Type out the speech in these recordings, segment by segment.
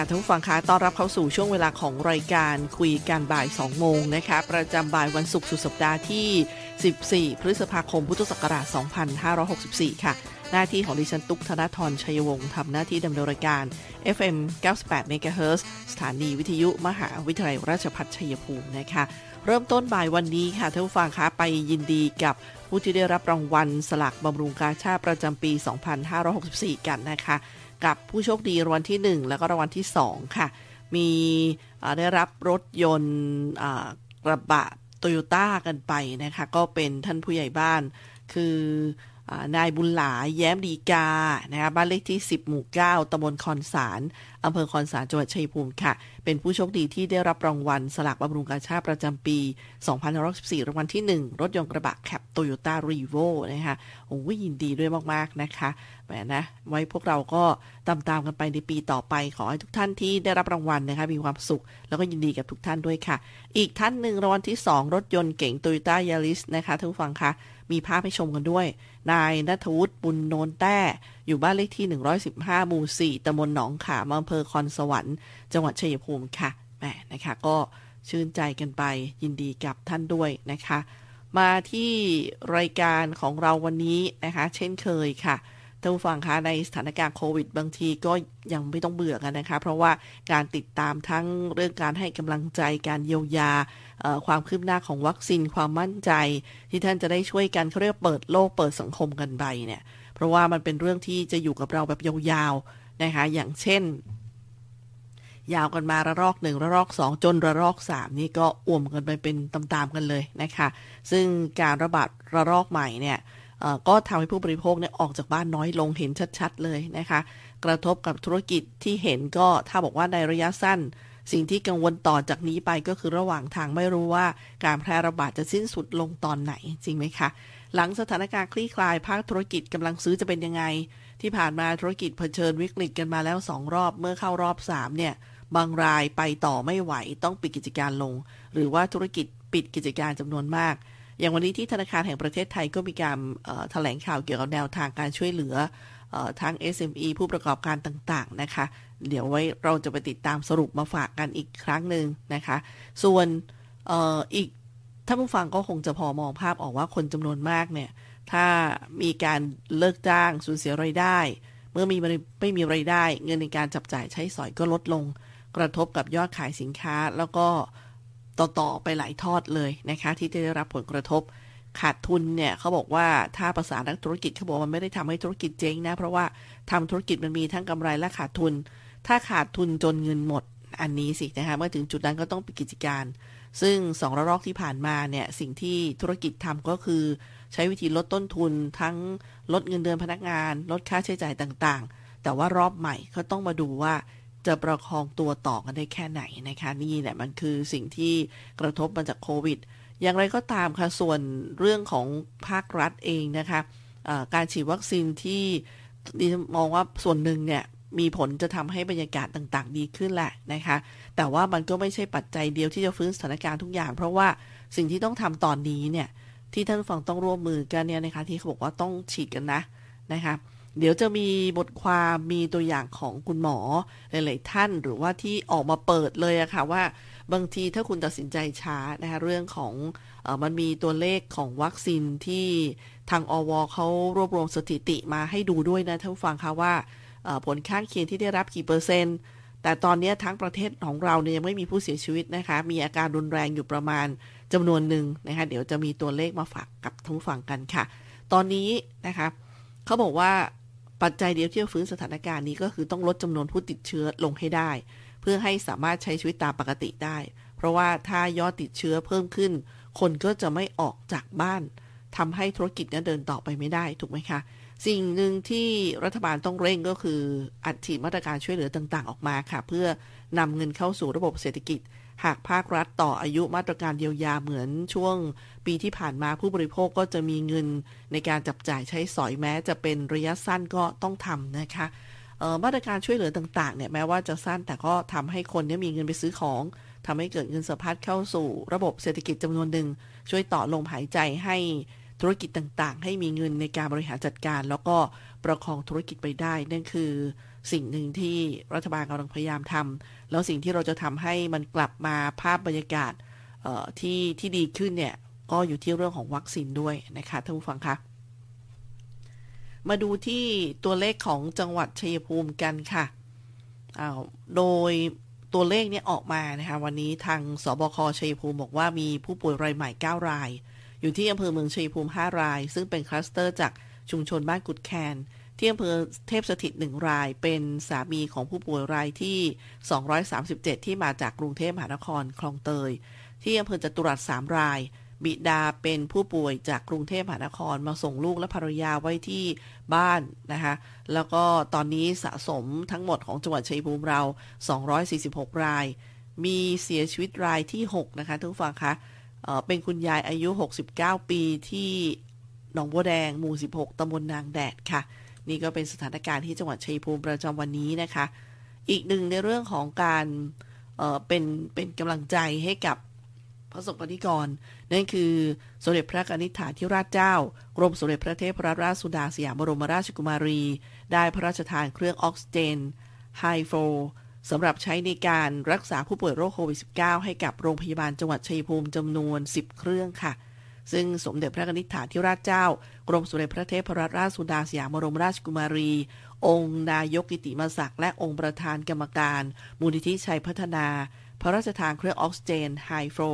ค่ะท่านผู้ฟังคะต้อนรับเข้าสู่ช่วงเวลาของรายการคุยกันบ่าย 2 โมงนะคะ ประจำบ่ายวันศุกร์สุดสัปดาห์ที่ 14 พฤษภาคม พุทธศักราช 2564 ค่ะ หน้าที่ของดิฉัน ตุ๊กธนทรชัยวงศ์ทำหน้าที่ดำเนินรายการ FM 98 MHz สถานีวิทยุมหาวิทยาลัยราชภัฏชัยภูมินะคะ เริ่มต้นบ่ายวันนี้ค่ะท่านผู้ฟังคะไปยินดีกับผู้ที่ได้รับรางวัลสลากบำรุงกาชาติประจำปี 2564 กันนะคะ กับผู้โชคดีรางวัลที่ 1 แล้วก็รางวัลที่ 2 ค่ะ มีได้รับรถยนต์กระบะโตโยต้ากันไปนะคะ ก็เป็นท่านผู้ใหญ่บ้านคือ นายบุญหลายแย้มดีกานะคะบ้านเลขที่ 10 หมู่ 9ตำบลคอนสารอำเภอคอนสารจังหวัดชัยภูมิค่ะ เป็นผู้โชคดีที่ได้รับรางวัล สลากบำรุงกาชาติประจำปี2514รางวัลที่ 1 รถยนต์กระบะ cab โตโยต้ารีโว่นะคะโอ้ยยินดีด้วยมาก ๆ นะคะแหมนะไว้พวกเราก็ตามๆกันไปในปีต่อไป ขอให้ทุกท่านที่ได้รับรางวัลนะคะมีความสุข แล้วก็ยินดีกับทุกท่านด้วยค่ะ อีกท่านหนึ่งรางวัลที่ 2 รถยนต์เก๋งโตโยต้ายาริสนะคะท่านผู้ฟังคะมีภาพให้ชมกันด้วย นายนัทวุฒิบุญโนนแต้ อยู่บ้านเลขที่ 115หมู่4ตำบลหนองขามอำเภอคอนสวรรค์ จังหวัดชัยภูมิค่ะแหมนะคะก็ชื่นใจกันไปยินดีกับท่านด้วยนะคะ มาที่รายการของเราวันนี้นะคะ เช่นเคยค่ะท่านผู้ฟังคะในสถานการณ์โควิด บางทีก็ยังไม่ต้องเบื่อกันนะคะ เพราะว่าการติดตามทั้งเรื่องการให้กำลังใจการเยียวยา ความคืบหน้าของวัคซีนความมั่นใจ ที่ท่านจะได้ช่วยกันเขาเรียกเปิดโลกเปิดสังคมกันไปเนี่ย เพราะว่ามันเป็นเรื่องที่จะอยู่กับเราแบบยาวๆนะคะอย่างเช่น ยาวกันมาระลอกหนึ่งระลอกสองจนระลอกสามนี่ก็อ่วมกันไปเป็นตามๆกันเลยนะคะ ซึ่งการระบาดระลอกใหม่เนี่ยก็ทำให้ผู้บริโภคเนี่ยออกจากบ้านน้อยลงเห็นชัด ๆ เลยนะคะ กระทบกับธุรกิจที่เห็นก็ถ้าบอกว่าในระยะสั้น สิ่งที่กังวลต่อจากนี้ไปก็คือระหว่างทางไม่รู้ว่าการแพร่ระบาดจะสิ้นสุดลงตอนไหนจริงไหมคะ หลังสถานการณ์คลี่คลายภาคธุรกิจกำลังซื้อจะเป็นยังไง ที่ผ่านมาธุรกิจเผชิญวิกฤตกันมาแล้วสองรอบเมื่อเข้ารอบ3เนี่ยบางรายไปต่อไม่ไหวต้องปิดกิจการลง หรือว่าธุรกิจปิดกิจการจำนวนมาก อย่างวันนี้ที่ธนาคารแห่งประเทศไทยก็มีการแถลงข่าวเกี่ยวกับแนวทางการช่วยเหลือทั้ง SME ผู้ประกอบการต่างๆ นะคะ เดี๋ยวไว้เราจะไปติดตามสรุปมาฝากกันอีกครั้งหนึ่งนะคะ ส่วนอออีกท่านผู้ฟังก็คงจะพอมองภาพออกว่าคนจำนวนมากเนี่ย ถ้ามีการเลิกจ้างสูญเสียรายได้ เมื่อมีไม่มีรายได้ เงินในการจับจ่ายใช้สอยก็ลดลง กระทบกับยอดขายสินค้า แล้วก็ต่อ ๆ ไปหลายทอดเลยนะคะ ที่จะได้รับผลกระทบขาดทุนเนี่ยเขาบอกว่าถ้าภาษานักธุรกิจเขาบอกมันไม่ได้ทำให้ธุรกิจเจ๊งนะ เพราะว่าทำธุรกิจมันมีทั้งกำไรและขาดทุน ถ้าขาดทุนจนเงินหมดอันนี้สินะคะเมื่อถึงจุดนั้นก็ต้องปิดกิจการ ซึ่งสองระลอกที่ผ่านมาเนี่ยสิ่งที่ธุรกิจทำก็คือ ใช้วิธีลดต้นทุนทั้งลดเงินเดือนพนักงาน ลดค่าใช้จ่ายต่างๆ แต่ว่ารอบใหม่เขาต้องมาดูว่าจะประคองตัวต่อกันได้แค่ไหนนะคะนี่แหละมันคือสิ่งที่กระทบมาจากโควิด อย่างไรก็ตามค่ะส่วนเรื่องของภาครัฐเองนะคะะการฉีดวัคซีนที่ดิฉันมองว่าส่วนหนึ่งเนี่ย มีผลจะทำให้บรรยากาศต่างๆ ดีขึ้นแหละนะคะ แต่ว่ามันก็ไม่ใช่ปัจจัยเดียวที่จะฟื้นสถานการณ์ทุกอย่าง เพราะว่าสิ่งที่ต้องทำตอนนี้เนี่ยที่ท่านฟังต้องร่วมมือกันเนี่ยนะคะที่เขาบอกว่าต้องฉีดกันนะนะคะเดี๋ยวจะมีบทความมีตัวอย่างของคุณหมอหลายๆท่านหรือว่าที่ออกมาเปิดเลยอะค่ะว่าบางทีถ้าคุณตัดสินใจช้านะคะเรื่องของอมันมีตัวเลขของวัคซีนที่ทางอวเขารวบรวมสถิติมาให้ดูด้วยนะท่านผู้ฟังคะว่า ผลข้างเคียงที่ได้รับกี่เปอร์เซ็นต์ แต่ตอนนี้ทั้งประเทศของเราเนี่ยยังไม่มีผู้เสียชีวิตนะคะ มีอาการรุนแรงอยู่ประมาณจำนวนหนึ่งนะคะ เดี๋ยวจะมีตัวเลขมาฝากกับท่านผู้ฟังกันค่ะ ตอนนี้นะคะเขาบอกว่าปัจจัยเดียวที่จะฟื้นสถานการณ์นี้ก็คือต้องลดจำนวนผู้ติดเชื้อลงให้ได้ เพื่อให้สามารถใช้ชีวิตตามปกติได้ เพราะว่าถ้ายอดติดเชื้อเพิ่มขึ้น คนก็จะไม่ออกจากบ้านทำให้ธุรกิจนี้เดินต่อไปไม่ได้ถูกไหมคะ สิ่งหนึ่งที่รัฐบาลต้องเร่งก็คืออัดฉีดมาตรการช่วยเหลือต่างๆ ออกมาค่ะ เพื่อนำเงินเข้าสู่ระบบเศรษฐกิจ หากภาครัฐต่ออายุมาตรการเยียวยาเหมือนช่วง ปีที่ผ่านมาผู้บริโภคก็จะมีเงินในการจับจ่ายใช้สอยแม้ จะเป็นระยะสั้นก็ต้องทำนะคะมาตรการช่วยเหลือต่างๆเนี่ยแม้ว่าจะสั้นแต่ก็ทำให้คนนี้มีเงินไปซื้อของทำให้เกิดเงินสะพัดเข้าสู่ระบบเศรษฐกิจจำนวนหนึ่งช่วยต่อลมหายใจให้ ธุรกิจต่างๆ ให้มีเงินในการบริหารจัดการ แล้วก็ประคองธุรกิจไปได้ นั่นคือสิ่งหนึ่งที่รัฐบาลกำลังพยายามทำแล้วสิ่งที่เราจะทำให้มันกลับมาภาพบรรยากาศที่ที่ดีขึ้นเนี่ยก็อยู่ที่เรื่องของวัคซีนด้วยนะคะท่านผู้ฟังคะมาดูที่ตัวเลขของจังหวัดชัยภูมิกันค่ะ โดยตัวเลขเนี้ออกมานะคะวันนี้ทางสบคชัยภูมิบอกว่ามีผู้ป่วยรายใหม่ 9 ราย อยู่ที่อำเภอเมืองชัยภูมิ 5 ราย ซึ่งเป็นคลัสเตอร์จากชุมชนบ้านกุดแคน ที่อำเภอเทพสถิตหนึ่งราย เป็นสามีของผู้ป่วยรายที่ 237 ที่มาจากกรุงเทพมหานครคลองเตย ที่อำเภอจตุรัส3ราย บิดาเป็นผู้ป่วยจากกรุงเทพมหานครมาส่งลูกและภรรยาไว้ที่บ้านนะคะแล้วก็ตอนนี้สะสมทั้งหมดของจังหวัดชัยภูมิเรา 246 ราย มีเสียชีวิตรายที่ 6 นะคะทุกฝั่งคะ เป็นคุณยายอายุ 69 ปีที่หนองบัวแดง หมู่ 16ตำบลนางแดดค่ะ นี่ก็เป็นสถานการณ์ที่จังหวัดชัยภูมิประจำวันนี้นะคะ อีกหนึ่งในเรื่องของการเเป็นเป็นกำลังใจให้กับพระสงฆ์นิกร นั่นคือสมเด็จพระนิษฐาธิราชเจ้า กรมสมเด็จพระเทพรัตนราชสุดาสยามบรมราชกุมารี ได้พระราชทานเครื่องออกซิเจนไฮโฟ สำหรับใช้ในการรักษาผู้ป่วยโรคโควิด -19 ให้กับโรงพยาบาลจังหวัดชัยภูมิจำนวน 10 เครื่องค่ะ ซึ่งสมเด็จพระนิธิฐาธิราชเจ้า กรมสมเด็จพระเทพรัตนราชสุดาสยามบรมราชกุมารี องค์นายกกิติมศักดิ์และองค์ประธานกรรมการ มูลนิธิชัยพัฒนา พระราชทานเครื่องออกซิเจนไฮโฟร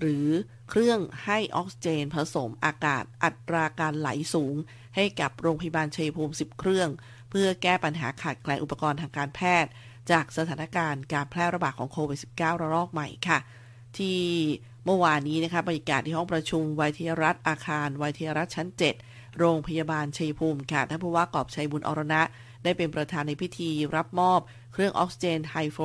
หรือเครื่องให้ออกซิเจนผสมอากาศอัตราการไหลสูง ให้กับโรงพยาบาลชัยภูมิ 10 เครื่อง เพื่อแก้ปัญหาขาดแคลนอุปกรณ์ทางการแพทย์ จากสถานการณ์การแพร่ระบาดของโควิด -19 ระลอกใหม่ค่ะ ที่เมื่อวานนี้นะคะบรรยากาศที่ห้องประชุมไวทยรัฐอาคารไวทยรัฐชั้น 7 โรงพยาบาลชัยภูมิค่ะท่านผู้ว่ากอบชัยบุญอรณะ ได้เป็นประธานในพิธีรับมอบ เครื่องออกซิเจนไฮโฟ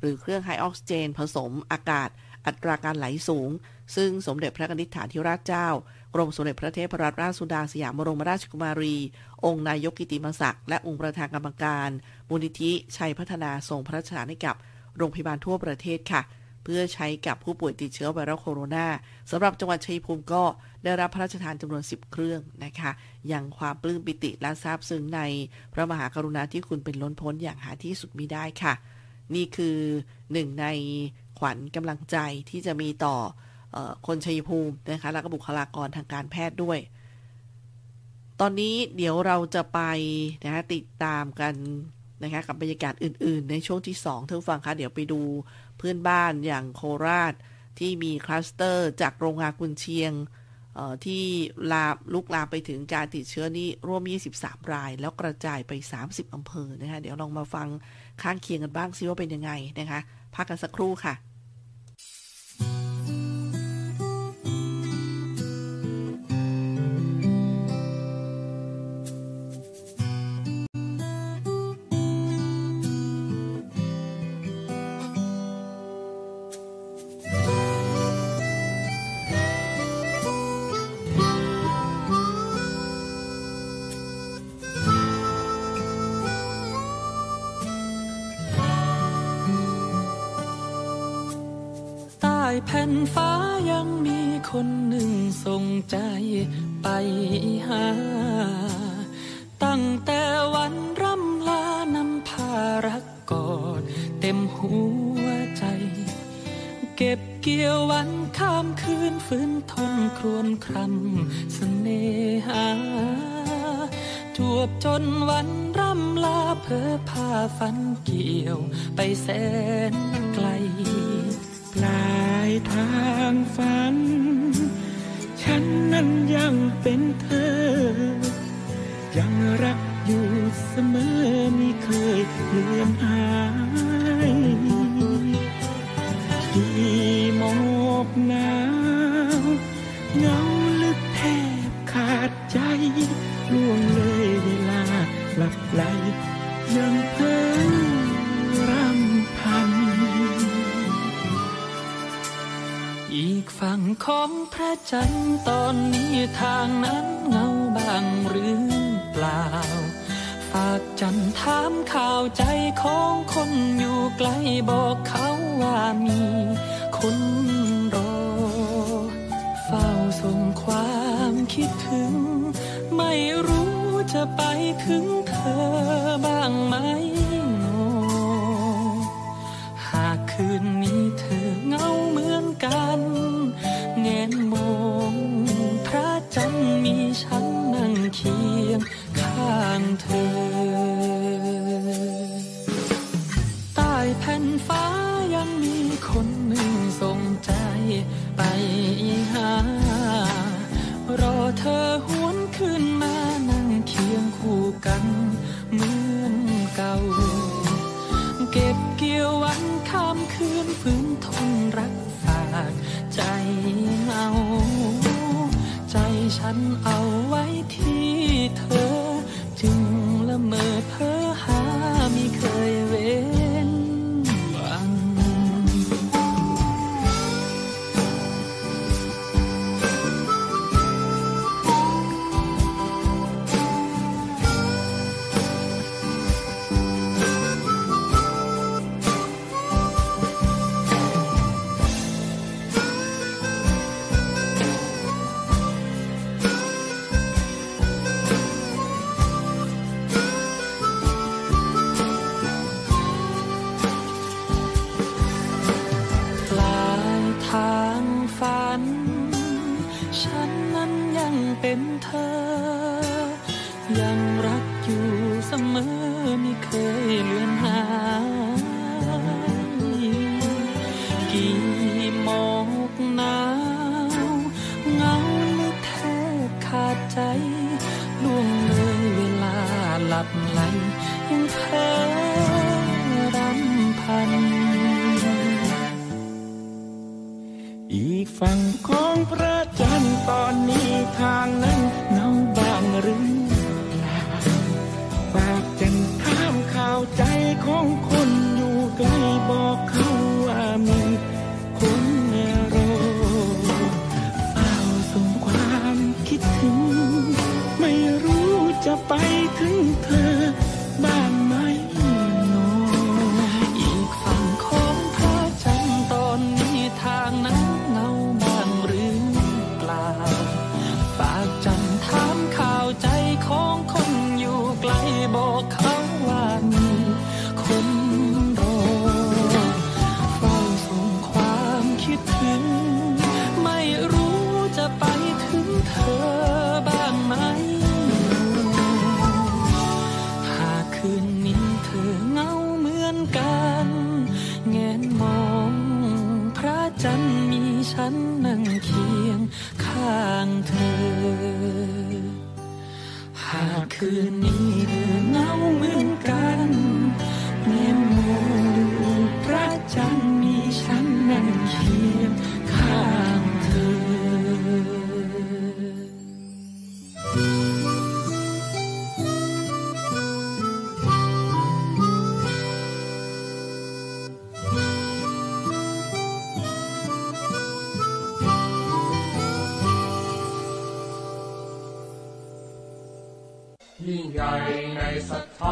หรือเครื่องไฮออกซิเจน ผสมอากาศ อัตราการไหลสูง ซึ่งสมเด็จพระนิธิฐานธิราชเจ้ากรมสมเด็จพระเทพรัตนราชสุดาสยามบรมราชกุมารี องค์นายกกิติมศักดิ์และองค์ประธานกรรมการ มูลนิธิชัยพัฒนาส่งพระราชทานให้กับโรงพยาบาลทั่วประเทศค่ะ เพื่อใช้กับผู้ป่วยติดเชื้อไวรัสโคโรนาสำหรับจังหวัดชัยภูมิก็ได้รับพระราชทานจำนวน 10 เครื่องนะคะอย่างความปลื้มปิติและซาบซึ้งในพระมหากรุณาที่คุณเป็นล้นพ้นอย่างหาที่สุดมิได้ค่ะ นี่คือหนึ่งในขวัญกำลังใจที่จะมีต่อคนชัยภูมินะคะแล้วก็บุคลากรทางการแพทย์ด้วยตอนนี้เดี๋ยวเราจะไปนะะติดตามกัน นะคะกับบรรยากาศอื่น ๆ ในช่วงที่2ท่านฟังคะเดี๋ยวไปดูเพื่อนบ้านอย่างโคราช ที่มีคลัสเตอร์จากโรงงานกุนเชียงที่ลาลุกลามไปถึงการติดเชื้อนี้ร่วม 23 ราย แล้วกระจายไป 30 อำเภอนะคะเดี๋ยวลองมาฟังข้างเคียงกันบ้างซิว่าเป็นยังไงนะคะ พักกันสักครู่ค่ะ เป็นเธอ ยังรักอยู่เสมอไม่เคยเลือนหายที่หมอกหนาวเงาลึกแทบขาดใจล่วงเลยเวลาหลับไหลยังเพ้อรำพันอีกฝั่งของพระจันทร์ ทางนั้นเงาบางหรือเปล่า ฝากจันทร์ถามข่าวใจของคนอยู่ไกลบอก ยววันข้ามคืนฝืนทนรักฝากใจเอาใจฉันเอาไว้ที่เธอ จึงละเมอเพ้อหา ใจ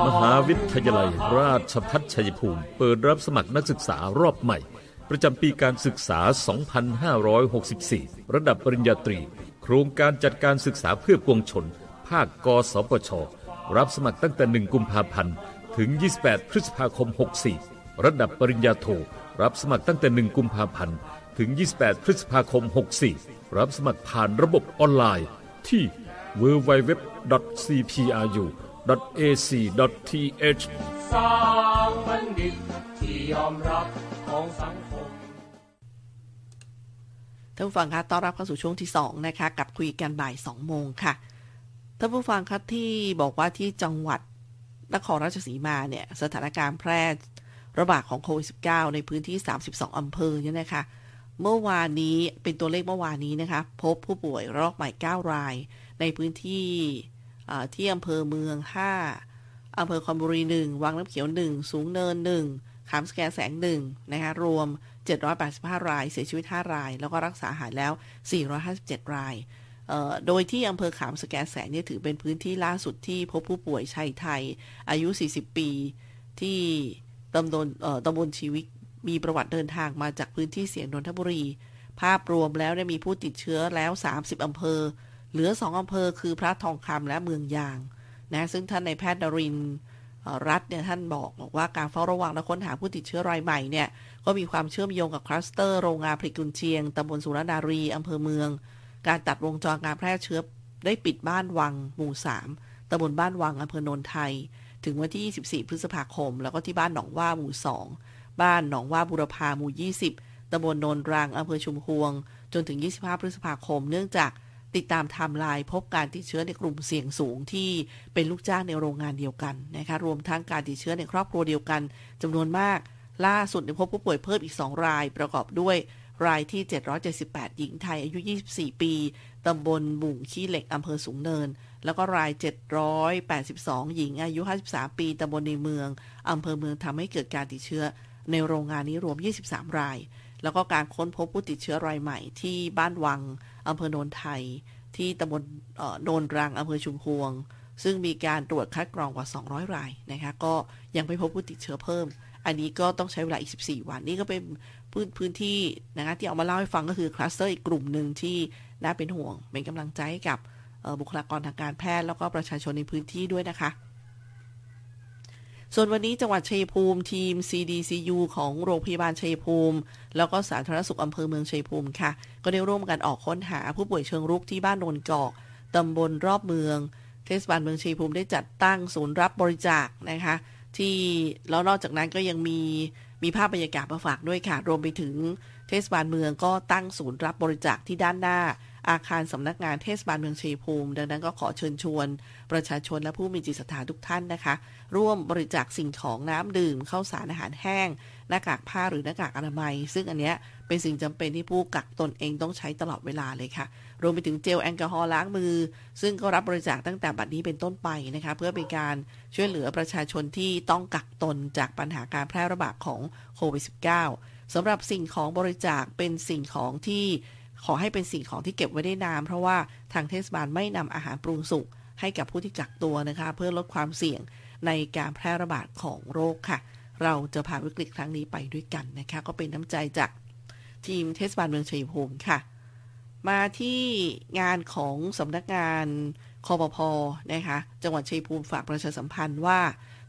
มหาวิทยาลัย ราชพัฒชัยภูมิ เปิดรับสมัครนักศึกษารอบใหม่ ประจำปีการศึกษา 2564 ระดับปริญญาตรี โครงการจัดการศึกษาเพื่อปวงชน ภาคกสปช รับสมัครตั้งแต่ 1 กุมภาพันธ์ ถึง 28 พฤษภาคม 64 ระดับปริญญาโท รับสมัครตั้งแต่ 1 กุมภาพันธ์ ถึง 28 พฤษภาคม 64 รับสมัครผ่านระบบออนไลน์ที่ www.cpru www.ac.th สร้างบัณฑิตที่ยอมรับของสังคมท่านผู้ฟังคะต้อนรับเข้าสู่ช่วงที่ 2 นะคะ กับคุยกันบ่าย 2 โมงค่ะท่านผู้ฟังคะที่บอกว่าที่จังหวัดนครราชสีมาเนี่ยสถานการณ์แพร่ระบาดของโควิด -19 ในพื้นที่ 32 อำเภอเนี่ยนะคะ เมื่อวานนี้เป็นตัวเลขเมื่อวานนี้นะคะ พบผู้ป่วยรอบใหม่ 9 ราย ในพื้นที่ ที่อำเภอเมือง 5อำเภอคอนบุรี 1 วังน้ำเขียว 1 สูงเนิน 1 ขามสแกแสง 1 นะคะรวม 785 ราย เสียชีวิต 5 ราย แล้วก็รักษาหายแล้ว 457 ราย โดยที่อำเภอขามสแกแสงนี่ถือเป็นพื้นที่ล่าสุดที่พบผู้ป่วยชายไทย อายุ 40 ปี ที่ตำบลตำบลชีวิตมีประวัติเดินทางมาจากพื้นที่เสียงนนทบุรี ภาพรวมแล้วเนี่ยมีผู้ติดเชื้อแล้ว 30 อำเภอ เหลือ2องอำเภอคือพระทองคำและเมืองยางนะซึ่งท่านในแพทย์นรินรัฐเนี่ยท่านบอกบอกว่าการเฝ้าระวังและค้นหาผู้ติดเชื้อรายใหม่เนี่ยก็มีความเชื่อมโยงกับคลัสเตอร์โรงงานผลิตกุนเชียงตำบลสุรนารีอำเภอเมือง การตัดวงจรการแพร่เชื้อได้ปิดบ้านวังหมู่3ตำบลบ้านวังอำเภอโนนไทย ถึงวันที่ 24 พฤษภาคม แล้วก็ที่บ้านหนองว่าหมู่2บ้านหนองว่าบุรพาหมู่ 20ตำบลโนนรางอำเภอชุมพวง จนถึง 25 พฤษภาคม เนื่องจาก ติดตามไทม์ไลน์พบการติดเชื้อในกลุ่มเสี่ยงสูงที่เป็นลูกจ้างในโรงงานเดียวกันนะคะรวมทั้งการติดเชื้อในครอบครัวเดียวกันจำนวนมาก ล่าสุดได้พบผู้ป่วยเพิ่มอีก 2 รายประกอบด้วยรายที่ 778 หญิงไทยอายุ 24 ปี ตำบลบุ่งขี้เหล็ก อำเภอสูงเนิน แล้วก็ราย 782 หญิงอายุ 53 ปี ตำบลในเมือง อำเภอเมืองทำให้เกิดการติดเชื้อ ในโรงงานนี้รวม 23 ราย แล้วก็การค้นพบผู้ติดเชื้อรายใหม่ที่บ้านวัง อำเภอโนนไทย ที่ตำบลโนนรังอำเภอชุมพวง ซึ่งมีการตรวจคัดกรองกว่า 200 รายนะคะ ก็ยังไม่พบผู้ติดเชื้อเพิ่ม อันนี้ก็ต้องใช้เวลาอีก 14 วัน นี่ก็เป็นพื้นพื้นที่นะคะที่เอามาเล่าให้ฟังก็คือคลัสเตอร์อีกกลุ่มหนึ่งที่น่าเป็นห่วง เป็นกำลังใจให้กับบุคลากรทางการแพทย์แล้วก็ประชาชนในพื้นที่ด้วยนะคะ ส่วนวันนี้จังหวัดชัยภูมิทีม CDCU ของโรงพยาบาลชัยภูมิ แล้วก็สาธารณสุขอำเภอเมืองชัยภูมิค่ะ ก็ได้ร่วมกันออกค้นหาผู้ป่วยเชิงรุกที่บ้านโนนกอกตำบลรอบเมือง เทศบาลเมืองชัยภูมิได้จัดตั้งศูนย์รับบริจาคนะคะ ที่แล้วนอกจากนั้นก็ยังมีมีภาพบรรยากาศมาฝากด้วยค่ะ รวมไปถึงเทศบาลเมืองก็ตั้งศูนย์รับบริจาคที่ด้านหน้า อาคารสำนักงานเทศบาลเมืองชัยภูมิ ดังนั้นก็ขอเชิญชวน ประชาชนและผู้มีจิตศรัทธาทุกท่านนะคะ ร่วมบริจาคสิ่งของน้ำดื่มข้าวสารอาหารแห้ง หน้ากากผ้าหรือหน้ากากอนามัย ซึ่งอันเนี้ยเป็นสิ่งจำเป็นที่ผู้กักตนเองต้องใช้ตลอดเวลาเลยค่ะ รวมไปถึงเจลแอลกอฮอล์ล้างมือ ซึ่งก็รับบริจาคตั้งแต่บัดนี้เป็นต้นไปนะคะเพื่อเป็นการช่วยเหลือประชาชนที่ต้องกักตนจากปัญหาการแพร่ระบาดของโควิด -19 สำหรับสิ่งของบริจาคเป็นสิ่งของที่ ขอให้เป็นสิ่งของที่เก็บไว้ได้นานเพราะว่าทางเทศบาลไม่นำอาหารปรุงสุกให้กับผู้ที่กักตัวนะคะ เพื่อลดความเสี่ยงในการแพร่ระบาดของโรคค่ะ เราจะผ่านวิกฤตครั้งนี้ไปด้วยกันนะคะ ก็เป็นน้ำใจจากทีมเทศบาลเมืองชัยภูมิค่ะ มาที่งานของสำนักงานคอปพนะคะจังหวัดชัยภูมิฝากประชาสัมพันธ์ว่า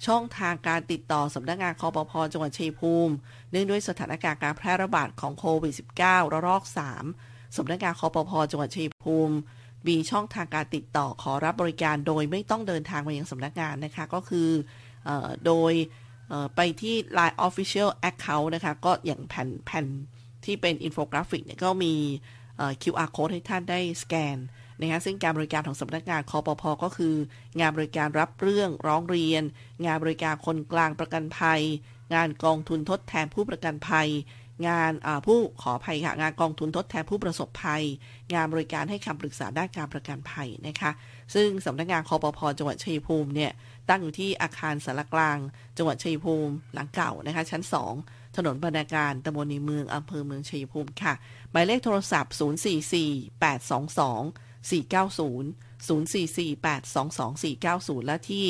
ช่องทางการติดต่อสำนักงานคอปพจังหวัดชัยภูมิ เนื่องด้วยสถานการณ์การแพร่ระบาดของโควิด -19 ระลอก 3 สำนักงานคอปพจังหวัดชัยภูมิ มีช่องทางการติดต่อขอรับบริการโดยไม่ต้องเดินทางมายังสำนักงานนะคะ ก็คืออโดยไปที่ Line Official Account นะคะ ก็อย่างแผ่นแผ่นที่เป็นอินโฟกราฟิกเนี่ยก็มีเอ่อ QR code ให้ท่านได้สแกนนะคะซึ่งการบริการของสำนักงานคปภก็คือ งานบริการรับเรื่องร้องเรียน งานบริการคนกลางประกันภัย งานกองทุนทดแทนผู้ประกันภัย งานผู้ขอภัยค่ะงานกองทุนทดแทนผู้ประสบภัย งานบริการให้คำปรึกษาด้านการประกันภัยนะคะ ซึ่งสำนักงานคปภจังหวัดชัยภูมิเนี่ยตั้งอยู่ที่อาคารศาลากลาง จังหวัดชัยภูมิหลังเก่านะคะ ชั้น 2 ถนนบรรณาการตำบลในเมืองอำเภอเมืองชัยภูมิค่ะ หมายเลขโทรศัพท์ 044 822 490 044 822 490 และที่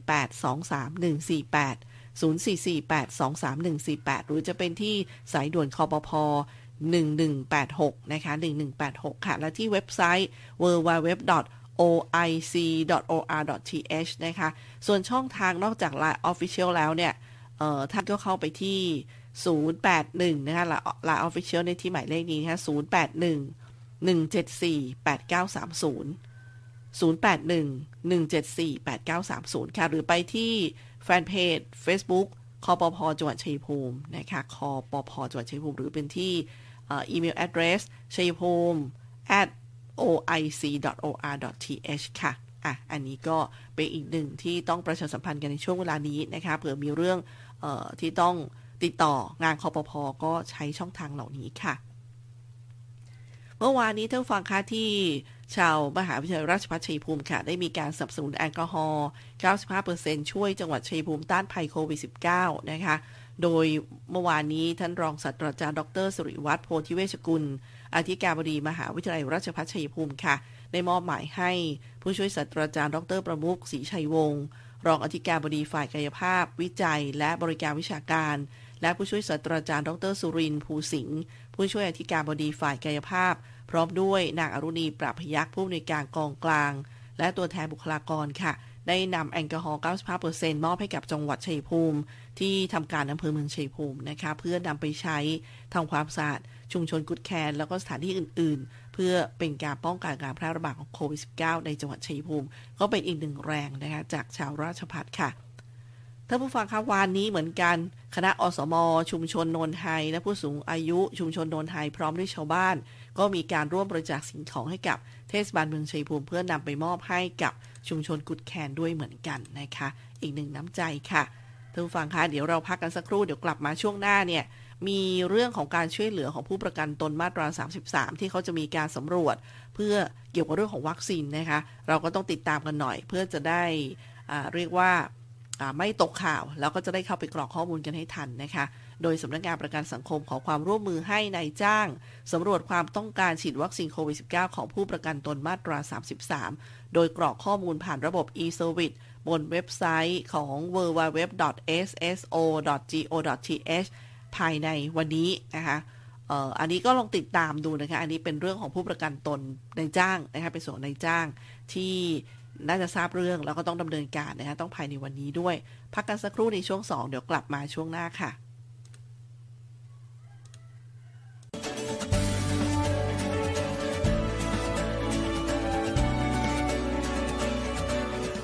044 823 148 044823148 หรือจะเป็นที่สายด่วนคอปพ1186 นะคะ 1186 ค่ะ และที่เว็บไซต์ www.oic.or.th นะคะ ส่วนช่องทางนอกจาก Line Official แล้วเนี่ยท่านก็เข้าไปที่ 081 นะคะลาลาออฟฟิเชียลในที่หมายเลขนี้นะคะ081 174 8930 081 174 8930 ค่ะ หรือไปที่ แฟนเพจ Facebook คอปพจังหวัดชัยภูมินะคะคอปพจังหวัดชัยภูมิ หรือเป็นที่อีเมล address ชัยภูมิ at oic.or.th ค่ะอะ อันนี้ก็เป็นอีกหนึ่งที่ต้องประชาสัมพันธ์กันในช่วงเวลานี้นะคะเผื่อมีเรื่องออที่ต้องติดต่องานคอปพก็ใช้ช่องทางเหล่านี้ค่ะ เมื่อวานนี้ท่านฟังค่ะที่ชาวมหาวิทยาลัยราชภัฏชัยภูมิค่ะ ได้มีการสนับสนุนแอลกอฮอล์ 95%ช่วยจังหวัดชัยภูมิต้านภัยโควิด -19 นะคะ โดยเมื่อวานนี้ท่านรองศาสตราจารย์ดรสุริวัตรโพธิเวชกุล อธิการบดีมหาวิทยาลัยราชภัฏชัยภูมิค่ะ ได้มอบหมายให้ผู้ช่วยศาสตราจารย์ดรประมุขศรีชัยวงศ์รองอธิการบดีฝ่ายกายภาพ วิจัย และบริการวิชาการ และผู้ช่วยศาสตราจารย์ดรสุรินทร์ภูสิงห์ผู้ช่วยอธิการบดีฝ่ายกายภาพ พร้อมด้วยนางอรุณีปราพยักษ์ผู้อำนวยการกองกลาง และตัวแทนบุคลากรค่ะ ได้นำแอลกอฮอล์ 95%มอบให้กับจังหวัดชัยภูมิ ที่ทำการอำเภอเมืองชัยภูมินะคะ เพื่อนำไปใช้ทำความสะอาดชุมชนกุดแคนแล้วก็สถานที่อื่น ๆ เพื่อเป็นการป้องกันการแพร่ระบาดของโควิด -19 ในจังหวัดชัยภูมิ ก็เป็นอีกหนึ่งแรงนะคะจากชาวราชพัฒค่ะท่านผู้ฟังครับวานนี้เหมือนกัน คณะอสม ชุมชนโนนไฮและผู้สูงอายุชุมชนโนนไฮพร้อมด้วยชาวบ้าน ก็มีการร่วมบริจาคสิ่งของให้กับเทศบาลเมืองชัยภูมิเพื่อนำไปมอบให้กับชุมชนกุดแคนด้วยเหมือนกันนะคะ อีกหนึ่งน้ำใจค่ะท่านผู้ฟังคะเดี๋ยวเราพักกันสักครู่เดี๋ยวกลับมาช่วงหน้าเนี่ยมีเรื่องของการช่วยเหลือของผู้ประกันตนมาตรา 33 ที่เขาจะมีการสำรวจ เพื่อเกี่ยวกับเรื่องของวัคซีนนะคะ เราก็ต้องติดตามกันหน่อย เพื่อจะได้เรียกว่าไม่ตกข่าว แล้วก็จะได้เข้าไปกรอกข้อมูลกันให้ทันนะคะ โดยสำนักงานประกันสังคมขอความร่วมมือให้ในายจ้างสำรวจความต้องการฉีดวัคซีนโควิด -19 ของผู้ประกันตนมาตรา 33 โดยกรอกข้อมูลผ่านระบบ e-service บนเว็บไซต์ของ www.sso.go.th ภายในวันนี้นะคะอันนี้ก็ลองติดตามดูนะคะ อันนี้เป็นเรื่องของผู้ประกันตนในจ้างนะคะเป็นส่วนในจ้างที่น่าจะทราบเรื่องแล้วก็ต้องดำเนินการนะคะต้องภายในวันนี้ด้วย พักกันสักครู่ในช่วง 2 เดี๋ยวกลับมาช่วงหน้าค่ะ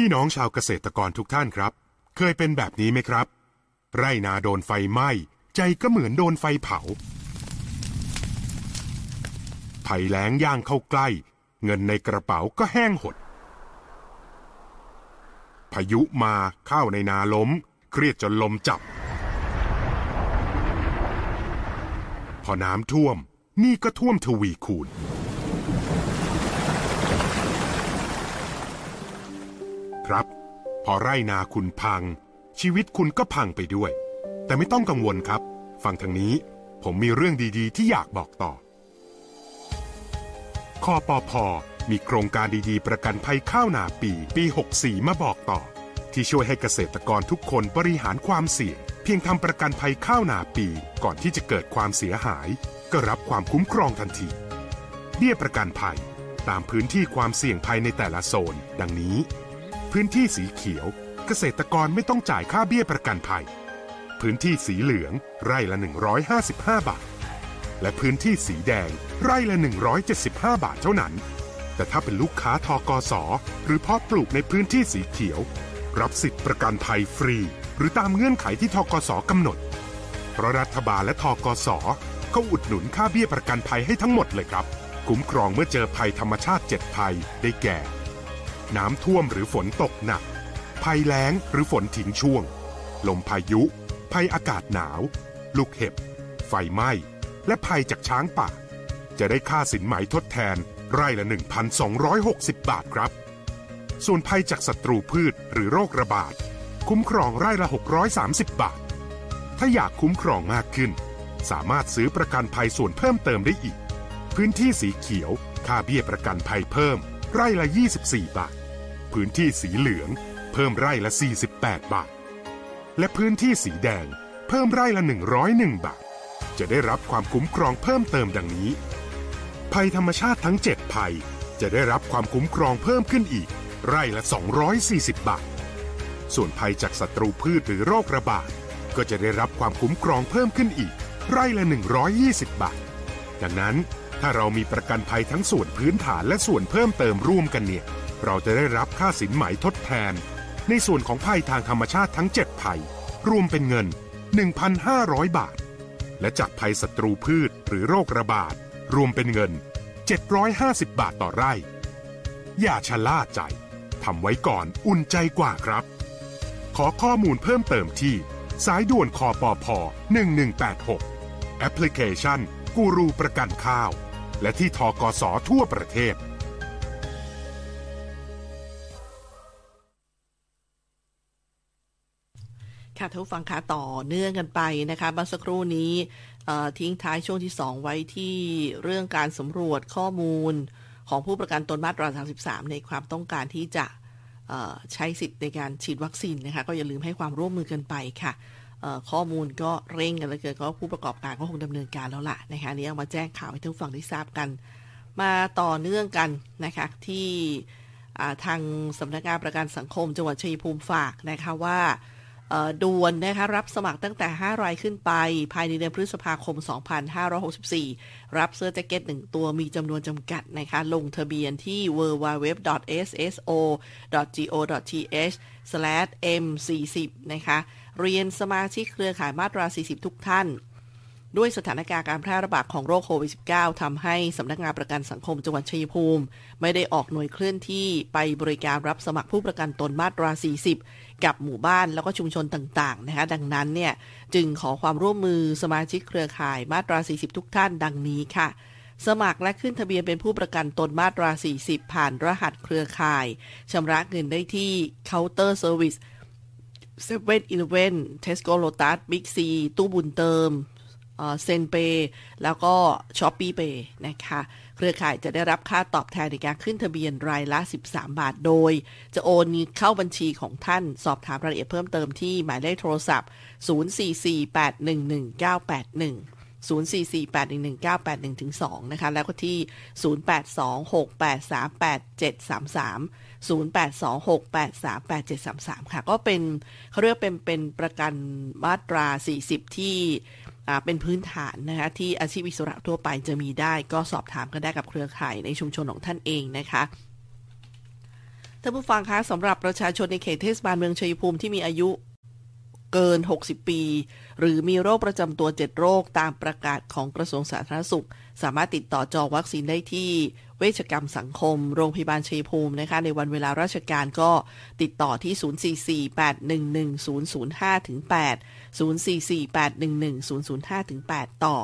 พี่น้องชาวเกษตรกรทุกท่านครับ เคยเป็นแบบนี้ไหมครับ ไร่นาโดนไฟไหม้ ใจก็เหมือนโดนไฟเผาภัยแล้งย่างเข้าใกล้ เงินในกระเป๋าก็แห้งหด พายุมาข้าวในนาล้ม เครียดจนลมจับ พอน้ำท่วม นี่ก็ท่วมทวีคูณ ครับ พอไร่นาคุณพัง ชีวิตคุณก็พังไปด้วย แต่ไม่ต้องกังวลครับ ฟังทางนี้ผมมีเรื่องดีๆ ที่อยากบอกต่อคอปอพอมีโครงการดีๆ ประกันภัยข้าวนาปี ปี 64 มาบอกต่อ ที่ช่วยให้เกษตรกรทุกคนบริหารความเสี่ยง เพียงทำประกันภัยข้าวนาปี ก่อนที่จะเกิดความเสียหาย ก็รับความคุ้มครองทันทีเบี้ยประกันภัย ตามพื้นที่ความเสี่ยงภัยในแต่ละโซน ดังนี้ พื้นที่สีเขียว เกษตรกรไม่ต้องจ่ายค่าเบี้ยประกันภัย พื้นที่สีเหลือง ไร่ละ 155 บาท และพื้นที่สีแดง ไร่ละ 175 บาทเท่านั้น แต่ถ้าเป็นลูกค้าทกส หรือเพาะปลูกในพื้นที่สีเขียว รับสิทธิประกันภัยฟรี หรือตามเงื่อนไขที่ทกสกำหนดเพราะรัฐบาลและทกสเขาอุดหนุนค่าเบี้ยประกันภัยให้ทั้งหมดเลยครับ คุ้มครองเมื่อเจอภัยธรรมชาติ 7 ภัย ได้แก่ น้ำท่วมหรือฝนตกหนัก ภัยแล้งหรือฝนทิ้งช่วง ลมพายุ ภัยอากาศหนาว ลูกเห็บ ไฟไหม้ และภัยจากช้างป่า จะได้ค่าสินไหมทดแทนไร่ละ 1,260 บาทครับ ส่วนภัยจากศัตรูพืชหรือโรคระบาด คุ้มครองไร่ละ 630 บาท ถ้าอยากคุ้มครองมากขึ้น สามารถซื้อประกันภัยส่วนเพิ่มเติมได้อีก พื้นที่สีเขียว ค่าเบี้ยประกันภัยเพิ่ม ไร่ละ 24 บาท พื้นที่สีเหลือง เพิ่มไร่ละ 48 บาท และพื้นที่สีแดง เพิ่มไร่ละ 101 บาท จะได้รับความคุ้มครองเพิ่มเติมดังนี้ ภัยธรรมชาติทั้ง 7 ภัย จะได้รับความคุ้มครองเพิ่มขึ้นอีก ไร่ละ 240 บาท ส่วนภัยจากศัตรูพืชหรือโรคระบาดก็จะได้รับความคุ้มครองเพิ่มขึ้นอีก ไร่ละ 120 บาท ดังนั้นถ้าเรามีประกันภัยทั้งส่วนพื้นฐานและส่วนเพิ่มเติมร่วมกันเนี่ย เราจะได้รับค่าสินไหมทดแทน ในส่วนของภัยทางธรรมชาติทั้ง 7 ภัย รวมเป็นเงิน 1,500 บาท และจากภัยศัตรูพืชหรือโรคระบาด รวมเป็นเงิน 750 บาทต่อไร่ อย่าชะล่าใจทำไว้ก่อนอุ่นใจกว่าครับ ขอข้อมูลเพิ่มเติมที่ สายด่วนคอปอพ1186 แอปพลิเคชันกูรูประกันข้าว และที่ทกสทั่วประเทศ ค่ะท่านผู้ฟังคะต่อเนื่องกันไปนะคะเมื่อสักครู่นี้ทิ้งท้ายช่วงที่ 2 ไว้ที่เรื่องการสำรวจข้อมูลของผู้ประกันตนมาตรา33 ในความต้องการที่จะใช้สิทธิ์ในการฉีดวัคซีนนะคะก็อย่าลืมให้ความร่วมมือกันไปค่ะข้อมูลก็เร่งกันเหลยเกินก็ผู้ประกอบการก็คงดำเนินการแล้วล่ะนะคะนี้เอามาแจ้งข่าวให้ท่านผู้ฟังได้ทราบกัน มาต่อเนื่องกันนะคะที่ทางสำนักงานประกันสังคมจังหวัดชัยภูมิฝากนะคะว่า ด่วนนะคะรับสมัครตั้งแต่ 5 รายขึ้นไป ภายในเดือนพฤษภาคม 2564 รับเสื้อแจ็คเก็ต 1 ตัวมีจำนวนจำกัดนะคะ ลงทะเบียนที่ www.sso.go.th/m40 นะคะ เรียนสมาชิกเครือข่ายมาตรา 40 ทุกท่านด้วยสถานการณ์การแพร่ระบาดของโรคโควิด -19 ทำให้สำนักงานประกันสังคมจังหวัดชัยภูมิ ไม่ได้ออกหน่วยเคลื่อนที่ไปบริการรับสมัครผู้ประกันตนมาตรา 40 กับหมู่บ้านแล้วก็ชุมชนต่างๆนะคะดังนั้นเนี่ยจึงขอความร่วมมือสมาชิกเครือข่ายมาตรา 40 ทุกท่านดังนี้ค่ะ สมัครและขึ้นทะเบียนเป็นผู้ประกันตนมาตรา 40 ผ่านรหัสเครือข่ายชำระเงินได้ที่เคาน์เตอร์เซอร์วิสเซเว่นอีเลเว่นเทสโก้โลตัสบิ๊กซีตู้บุญเติม CenPay แล้วก็ ShopeePay นะคะ เครือข่ายจะได้รับค่าตอบแทนในการขึ้นทะเบียนรายละ 13 บาทโดย จะโอนเข้าบัญชีของท่านสอบถามรายละเอียดเพิ่มเติมที่หมายเลขโทรศัพท์ 044811981 044811981ถึง2นะคะ แล้วก็ที่ 0826838733 0826838733 ค่ะ ก็เป็นเขาเรียกเป็นเป็นประกันมาตรา 40 ที่ เป็นพื้นฐานนะคะที่อาชีพอิสระทั่วไปจะมีได้ ก็สอบถามกันได้กับเครือข่ายในชุมชนของท่านเองนะคะท่านผู้ฟังคะสำหรับประชาชนในเขตเทศบาลเมืองชัยภูมิที่มีอายุเกิน 60 ปี หรือมีโรคประจำตัว 7 โรคตามประกาศของกระทรวงสาธารณสุข สามารถติดต่อจองวัคซีนได้ที่ เวชกรรมสังคม โรงพยาบาลชัยภูมินะคะ ในวันเวลาราชการก็ติดต่อที่ 044811005ถึง8 044811005ถึง8ต่อ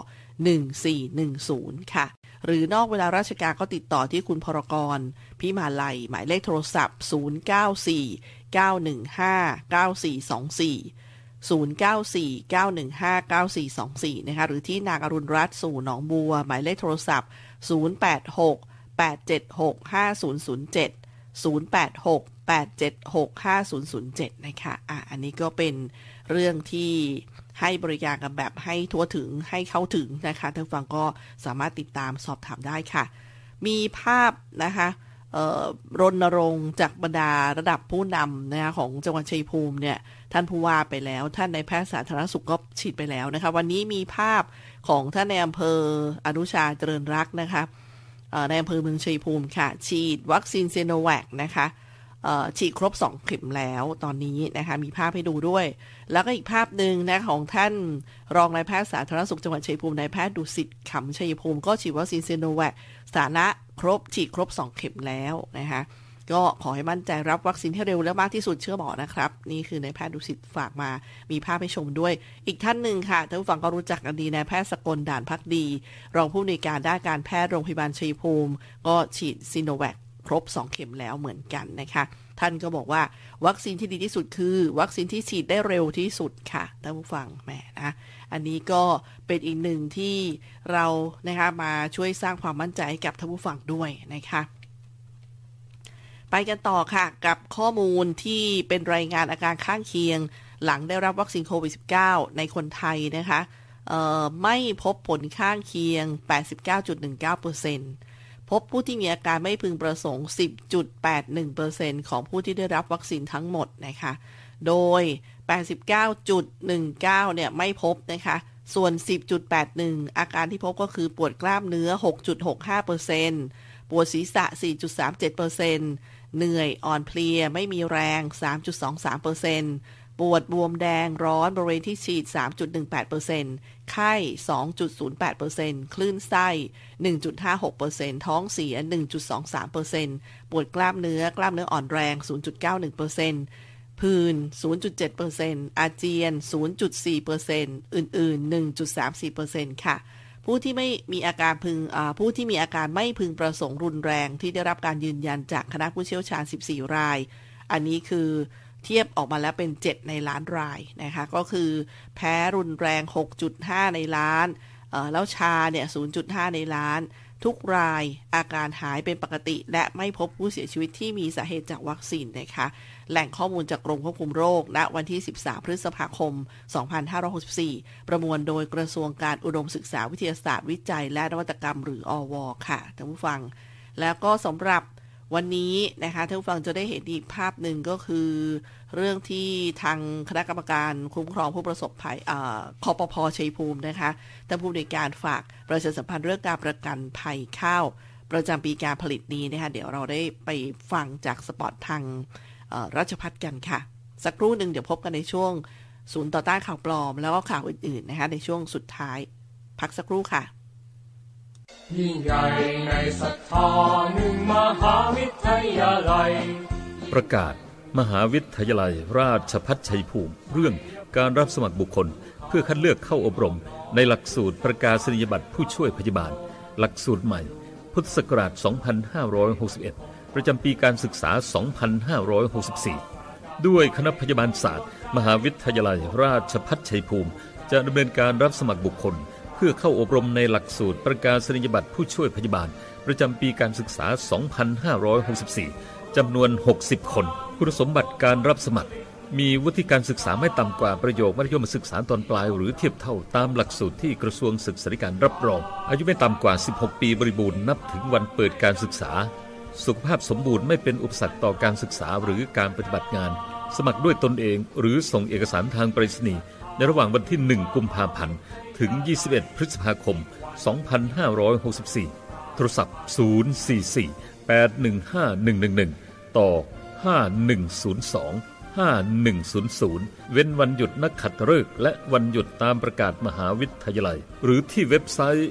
1410 ค่ะ หรือนอกเวลาราชการก็ติดต่อที่คุณพรกร พิมาลัย หมายเลขโทรศัพท์ 094 915 9424 0949159424 นะคะ หรือที่นางอรุณรัตน์สู่หนองบัว หมายเลขโทรศัพท์ 086 876 5007 086 876 5007 นะคะอะอันนี้ก็เป็นเรื่องที่ให้บริการกันแบบให้ทั่วถึงให้เข้าถึงนะคะท่านฟังก็สามารถติดตามสอบถามได้ค่ะ มีภาพนะคะรณรงค์จากบรรดาระดับผู้นำนะคะของจังหวัดชัยภูมิเนี่ยท่านผู้ว่าไปแล้ว ท่านในแพทย์สาธารณสุขก็ฉีดไปแล้วนะคะ วันนี้มีภาพของท่านในอำเภออนุชาเจริญรักนะคะ ในอำเภอเมืองชัยภูมิค่ะ ฉีดวัคซีนซิโนแวคนะคะฉีดครบ 2 เข็มแล้วตอนนี้นะคะมีภาพให้ดูด้วย แล้วก็อีกภาพหนึ่งนะของท่านรองนายแพทย์สาธารณสุขจังหวัดชัยภูมินายแพทย์ดุสิตขำชัยภูมิก็ฉีดวัคซีนซิโนแวคสานะครบฉีดครบ 2 เข็มแล้วนะคะ ก็ขอให้มั่นใจรับวัคซีนให้เร็วและมากที่สุดเชื่อหมอนะครับ นี่คือนายแพทย์ดุสิตฝากมา มีภาพให้ชมด้วย อีกท่านหนึ่งค่ะท่านผู้ฟังก็รู้จักกันดีนายแพทย์สกลด่านภักดี รองผู้อำนวยการด้านการแพทย์โรงพยาบาลชัยภูมิ ก็ฉีดซีโนแวคครบ 2 เข็มแล้วเหมือนกันนะคะ ท่านก็บอกว่าวัคซีนที่ดีที่สุดคือ วัคซีนที่ฉีดได้เร็วที่สุดค่ะท่านผู้ฟังแหมนะอันนี้ก็เป็นอีกหนึ่งที่เรานะคะมาช่วยสร้างความมั่นใจให้กับท่านผู้ฟังด้วยนะคะ ไปกันต่อค่ะกับข้อมูลที่เป็นรายงานอาการข้างเคียง หลังได้รับวัคซีนโควิด -19 ในคนไทยนะคะไม่พบผลข้างเคียง 89.19%พบผู้ที่มีอาการไม่พึงประสงค์ 10.81%ของผู้ที่ได้รับวัคซีนทั้งหมดนะคะ โดย 89.19 เนี่ยไม่พบนะคะ ส่วน 10.81 อาการที่พบก็คือปวดกล้ามเนื้อ 6.65%ปวดศีรษะ 4.37% เหนื่อยอ่อนเพลียไม่มีแรง 3.23%ปวดบวมแดงร้อนบริเวณที่ฉีด 3.18%ไข้ 2.08%คลื่นไส้ 1.56%ท้องเสีย 1.23%ปวดกล้ามเนื้อกล้ามเนื้ออ่อนแรง 0.91%ผื่น 0.7%อาเจียน 0.4%อื่น ๆ 1.34%ค่ะ ผู้ที่ไม่มีอาการพึงผู้ที่มีอาการไม่พึงประสงค์รุนแรงที่ได้รับการยืนยันจากคณะผู้เชี่ยวชาญ 14 ราย อันนี้คือเทียบออกมาแล้วเป็น 7 ในล้านรายนะคะก็คือแพ้รุนแรง 6.5 ในล้านแล้วชาเนี่ย 0.5 ในล้าน ทุกรายอาการหายเป็นปกติ และไม่พบผู้เสียชีวิตที่มีสาเหตุจากวัคซีนนะคะ แหล่งข้อมูลจากกรมควบคุมโรค ณ วันที่ 13 พฤษภาคม 2564 ประมวลโดยกระทรวงการอุดมศึกษาวิทยาศาสตร์วิจัย และนวัตกรรมหรืออวค่ะท่านผู้ฟัง แล้วก็สำหรับวันนี้นะคะท่านผู้ฟังจะได้เห็นอีกภาพหนึ่งก็คือ เรื่องที่ทางคณะกรรมการคุ้มครองผู้ประสบภัยคอปพชัยภูมินะคะท่านผู้ในการฝากประชาสัมพันธ์เรื่องการประกันภัยข้าว ประจำปีการผลิตนี้นะคะเดี๋ยวเราได้ไปฟังจากสปอตทาง ราชพัฒกันค่ะ สักครู่หนึ่งเดี๋ยวพบกันในช่วงศูนย์ต่อต้านข่าวปลอม แล้วก็ข่าวอื่นๆนะคะในช่วงสุดท้าย พักสักครู่ค่ะ ยิ่งใหญ่ในศรัทธาหนึ่งมหาวิทยาลัย ประกาศ มหาวิทยาลัย ราชพัฒชัยภูมิ เรื่องการรับสมัครบุคคล เพื่อคัดเลือกเข้าอบรม ในหลักสูตรประกาศนียบัตรผู้ช่วยพยาบาล หลักสูตรใหม่ พุทธศักราช 2561 ประจำปีการศึกษา 2564 ด้วยคณะพยาบาลศาสตร์ มหาวิทยาลัยราชพัฒชัยภูมิ จะดำเนินการรับสมัครบุคคล เพื่อเข้าอบรมในหลักสูตรประกาศนียบัตรผู้ช่วยพยาบาล ประจำปีการศึกษา 2564 จำนวน 60 คน คุณสมบัติการรับสมัคร มีวุฒิการศึกษาไม่ต่ำกว่าประโยคมัธยมศึกษาตอนปลายหรือเทียบเท่าตามหลักสูตรที่กระทรวงศึกษาธิการรับรอง อายุไม่ต่ำกว่า 16 ปีบริบูรณ์นับถึงวันเปิดการศึกษา สุขภาพสมบูรณ์ไม่เป็นอุปสรรคต่อการศึกษาหรือการปฏิบัติงาน สมัครด้วยตนเอง หรือส่งเอกสารทางไปรษณีย์ในระหว่างวันที่ 1 กุมภาพันธ์ ถึง 21 พฤษภาคม 2564 โทรศัพท์ 044 815 111 ต่อ 5102 5100 เว้นวันหยุดนักขัตฤกษ์และวันหยุดตามประกาศมหาวิทยาลัย หรือที่เว็บไซต์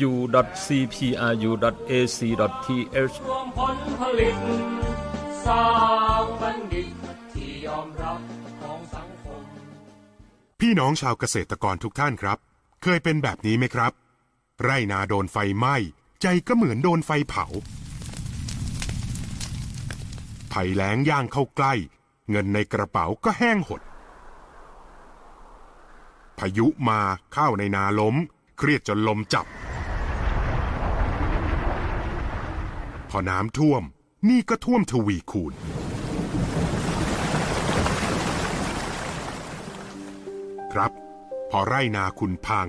nu.cpru.ac.th รวมผลผลิต สร้างบัณฑิตที่ยอมรับพี่น้องชาวเกษตรกรทุกท่านครับ เคยเป็นแบบนี้ไหมครับ ไร่นาโดนไฟไหม้ ใจก็เหมือนโดนไฟเผาภัยแล้งย่างเข้าใกล้ เงินในกระเป๋าก็แห้งหด พายุมาข้าวในนาล้ม เครียดจนลมจับ พอน้ำท่วมนี่ก็ท่วมทวีคูณ ครับ พอไร่นาคุณพัง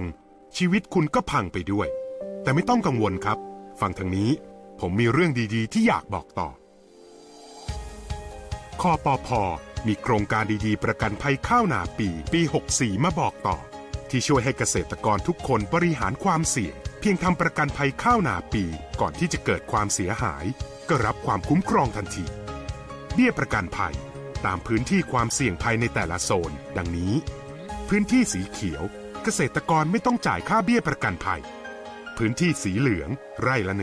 ชีวิตคุณก็พังไปด้วย แต่ไม่ต้องกังวลครับ ฟังทางนี้ผมมีเรื่องดีๆ ที่อยากบอกต่อคอปอพอมีโครงการดีๆ ประกันภัยข้าวนาปีปี 64 มาบอกต่อ ที่ช่วยให้เกษตรกรทุกคนบริหารความเสี่ยง เพียงทำประกันภัยข้าวนาปีก่อนที่จะเกิดความเสียหาย ก็รับความคุ้มครองทันที เบี้ยประกันภัย ตามพื้นที่ความเสี่ยงภัยในแต่ละโซน ดังนี้ พื้นที่สีเขียว เกษตรกรไม่ต้องจ่ายค่าเบี้ยประกันภัย พื้นที่สีเหลือง ไร่ละ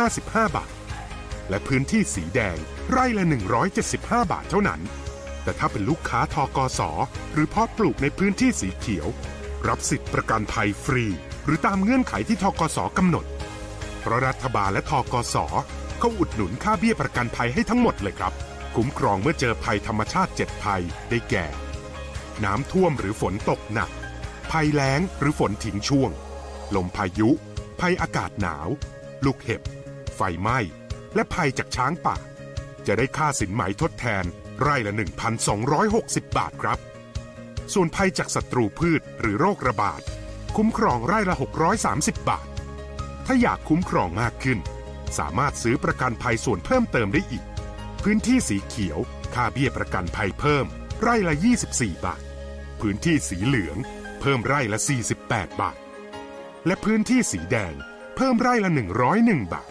155 บาท และพื้นที่สีแดง ไร่ละ 175 บาทเท่านั้นแต่ถ้าเป็นลูกค้าทกสหรือเพาะปลูกในพื้นที่สีเขียว รับสิทธิประกันภัยฟรี หรือตามเงื่อนไขที่ทกสกำหนด เพราะรัฐบาลและทกสเขาอุดหนุนค่าเบี้ยประกันภัยให้ทั้งหมดเลยครับ คุ้มครองเมื่อเจอภัยธรรมชาติ7ภัยได้แก่ น้ำท่วมหรือฝนตกหนัก ภัยแล้งหรือฝนทิ้งช่วง ลมพายุ ภัยอากาศหนาว ลูกเห็บ ไฟไหม้ และภัยจากช้างป่า จะได้ค่าสินไหมทดแทนไร่ละ 1,260 บาทครับ ส่วนภัยจากศัตรูพืชหรือโรคระบาด คุ้มครองไร่ละ 630 บาท ถ้าอยากคุ้มครองมากขึ้น สามารถซื้อประกันภัยส่วนเพิ่มเติมได้อีก พื้นที่สีเขียว ค่าเบี้ยประกันภัยเพิ่ม ไร่ละ 24 บาท พื้นที่สีเหลือง เพิ่มไร่ละ 48 บาท และพื้นที่สีแดง เพิ่มไร่ละ 101 บาท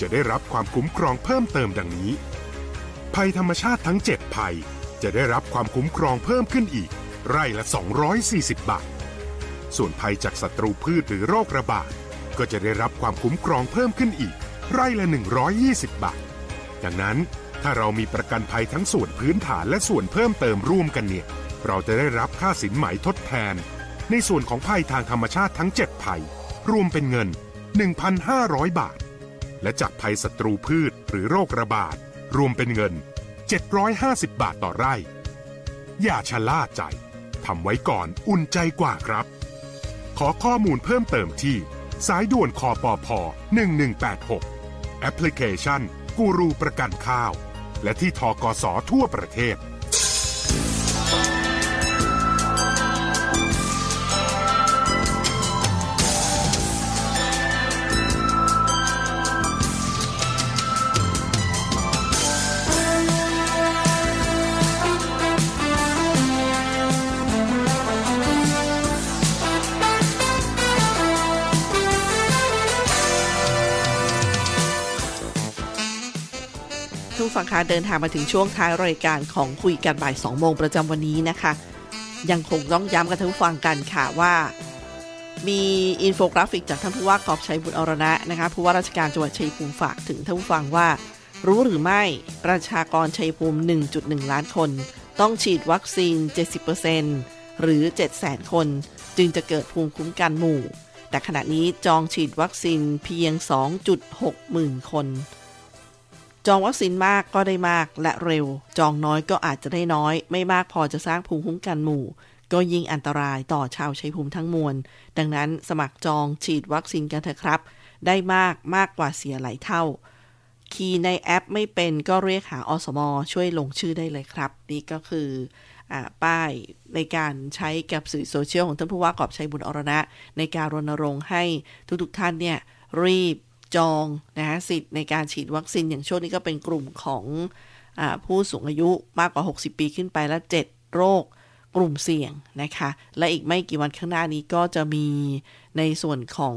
จะได้รับความคุ้มครองเพิ่มเติมดังนี้ ภัยธรรมชาติทั้ง 7 ภัยจะได้รับความคุ้มครองเพิ่มขึ้นอีก ไร่ละ 240 บาท ส่วนภัยจากศัตรูพืชหรือโรคระบาด ก็จะได้รับความคุ้มครองเพิ่มขึ้นอีก ไร่ละ 120 บาท ดังนั้นถ้าเรามีประกันภัยทั้งส่วนพื้นฐานและส่วนเพิ่มเติมร่วมกันเนี่ย เราจะได้รับค่าสินไหมทดแทน ในส่วนของภัยทางธรรมชาติทั้ง 7 ภัย รวมเป็นเงิน 1,500 บาท และจากภัยศัตรูพืชหรือโรคระบาด รวมเป็นเงิน 750 บาทต่อไร่ อย่าชะล่าใจ ทำไว้ก่อนอุ่นใจกว่าครับ ขอข้อมูลเพิ่มเติมที่ สายด่วนคอปอพอ1186 แอปพลิเคชันกูรูประกันข้าว และที่ทกสทั่วประเทศ ท่านผู้ฟังคะเดินทางมาถึงช่วงท้ายรายการของคุยกันบ่าย2โมงประจำวันนี้นะคะ ยังคงต้องย้ำกับท่านผู้ฟังกันค่ะว่า มีอินโฟกราฟิกจากท่านผู้ว่ากอบชัยบุญอรณะนะคะผู้ว่าราชการจังหวัดชัยภูมิฝากถึงท่านผู้ฟังว่า รู้หรือไม่ประชากรชัยภูมิ 1.1 ล้านคน ต้องฉีดวัคซีน 70%หรือ 700,000 คน จึงจะเกิดภูมิคุ้มกันหมู่ แต่ขณะนี้จองฉีดวัคซีนเพียง 2.6 หมื่นคน จองวัคซีนมากก็ได้มากและเร็ว จองน้อยก็อาจจะได้น้อย ไม่มากพอจะสร้างภูมิคุ้มกันหมู่ ก็ยิ่งอันตรายต่อชาวชัยภูมิทั้งมวล ดังนั้นสมัครจองฉีดวัคซีนกันเถอะครับ ได้มากมากกว่าเสียหลายเท่า คีย์ในแอปไม่เป็นก็เรียกหาอสมช่วยลงชื่อได้เลยครับ นี่ก็คือป้ายในการใช้กับสื่อโซเชียลของท่านผู้ว่ากอบชัยบุญอรณะ ในการรณรงค์ให้ทุกๆท่านเนี่ยรีบ จองนะฮะสิทธิ์ในการฉีดวัคซีนอย่างช่วงนี้ก็เป็นกลุ่มของอผู้สูงอายุมากกว่า 60 ปีขึ้นไปและ 7 โรคกลุ่มเสี่ยงนะคะ และอีกไม่กี่วันข้างหน้านี้ก็จะมีในส่วนของ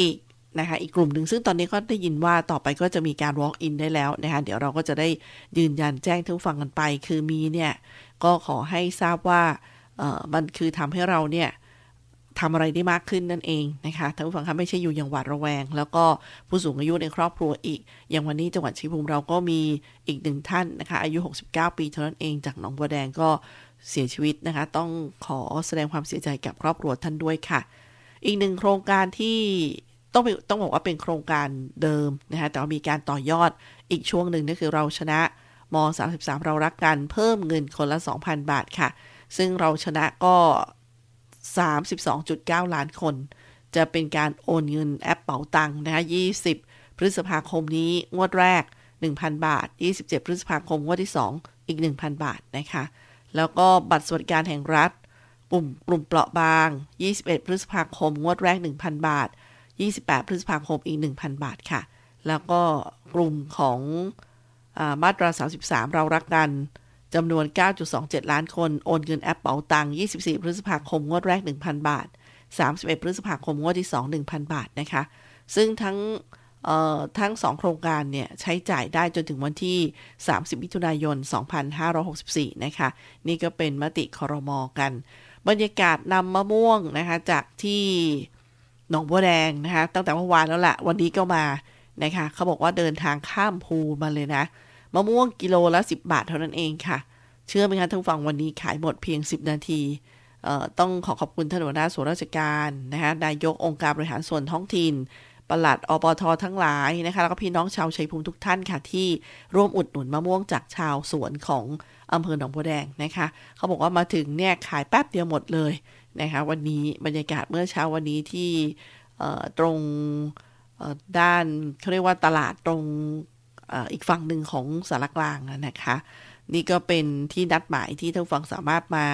อีกนะคะอีกกลุ่มหนึ่งซึ่งตอนนี้ก็ได้ยินว่าต่อไปก็จะมีการ walk in ได้แล้วนะคะเดี๋ยวเราก็จะได้ยืนยันแจ้งทุกฟังกันไป คือมีเนี่ยก็ขอให้ทราบว่ามันคือทำให้เราเนี่ย ทำอะไรได้มากขึ้นนั่นเองนะคะท่านผู้ฟังคะไม่ใช่อยู่อย่างหวาดระแวง แล้วก็ผู้สูงอายุในครอบครัวอีก อย่างวันนี้จังหวัดชัยภูมิเราก็มีอีกหนึ่งท่านนะคะ อายุ 69 ปีเท่านั้นเองจากหนองบัวแดงก็เสียชีวิตนะคะ ต้องขอแสดงความเสียใจกับครอบครัวท่านด้วยค่ะ อีกหนึ่งโครงการที่ต้องต้องบอกว่าเป็นโครงการเดิมนะคะแต่ว่ามีการต่อยอดอีกช่วงหนึ่งนั่นคือเราชนะม 33 เรารักกันเพิ่มเงินคนละ 2,000 บาทค่ะ ซึ่งเราชนะก็ 32.9 ล้านคน จะเป็นการโอนเงินแอปเป๋าตังค์นะคะ20 พฤษภาคมนี้งวดแรก 1,000 บาท 27 พฤษภาคมงวดที่ 2 อีก 1,000 บาทนะคะแล้วก็บัตรสวัสดิการแห่งรัฐกลุ่มกลุ่มเปราะบาง 21 พฤษภาคม งวดแรก 1,000 บาท 28 พฤษภาคมอีก 1,000 บาทค่ะ แล้วก็กลุ่มของอามาตรา 33 เรารักกัน จำนวน 9.27 ล้านคน โอนเงินแอปเป๋าตังค์24 พฤษภาคม งวดแรก 1,000 บาท 31 พฤษภาคม งวดที่ 2 1,000 บาทนะคะ ซึ่งทั้งทั้ง 2 โครงการเนี่ยใช้จ่ายได้จนถึงวันที่ 30 มิถุนายน 2564 นะคะ นี่ก็เป็นมติคอรมอกัน บรรยากาศนำมะม่วงนะคะ จากที่หนองบัวแดงนะคะ ตั้งแต่เมื่อวานแล้วละวันนี้ก็มานะคะ เขาบอกว่าเดินทางข้ามภูมาเลยนะ มะม่วงกิโลละ 10 บาทเท่านั้นเองค่ะ เชื่อไหมคะท่านฟังวันนี้ขายหมดเพียง 10 นาทีต้องขอขอบคุณท่านหัวหน้าส่วนราชการนะคะนายกองค์การบริหารส่วนท้องถิ่นปลัดอปททั้งหลายนะคะแล้วก็พี่น้องชาวชัยภูมิทุกท่านค่ะ ที่ร่วมอุดหนุนมะม่วงจากชาวสวนของอำเภอหนองบัวแดงนะคะ เขาบอกว่ามาถึงเนี่ยขายแป๊บเดียวหมดเลยนะคะวันนี้บรรยากาศเมื่อเช้าวันนี้ที่ตรงด้านเขาเรียกว่าตลาดตรง อีกฝั่งหนึ่งของสารกลางนะคะ นี่ก็เป็นที่นัดหมายที่ท่านฟังสามารถมา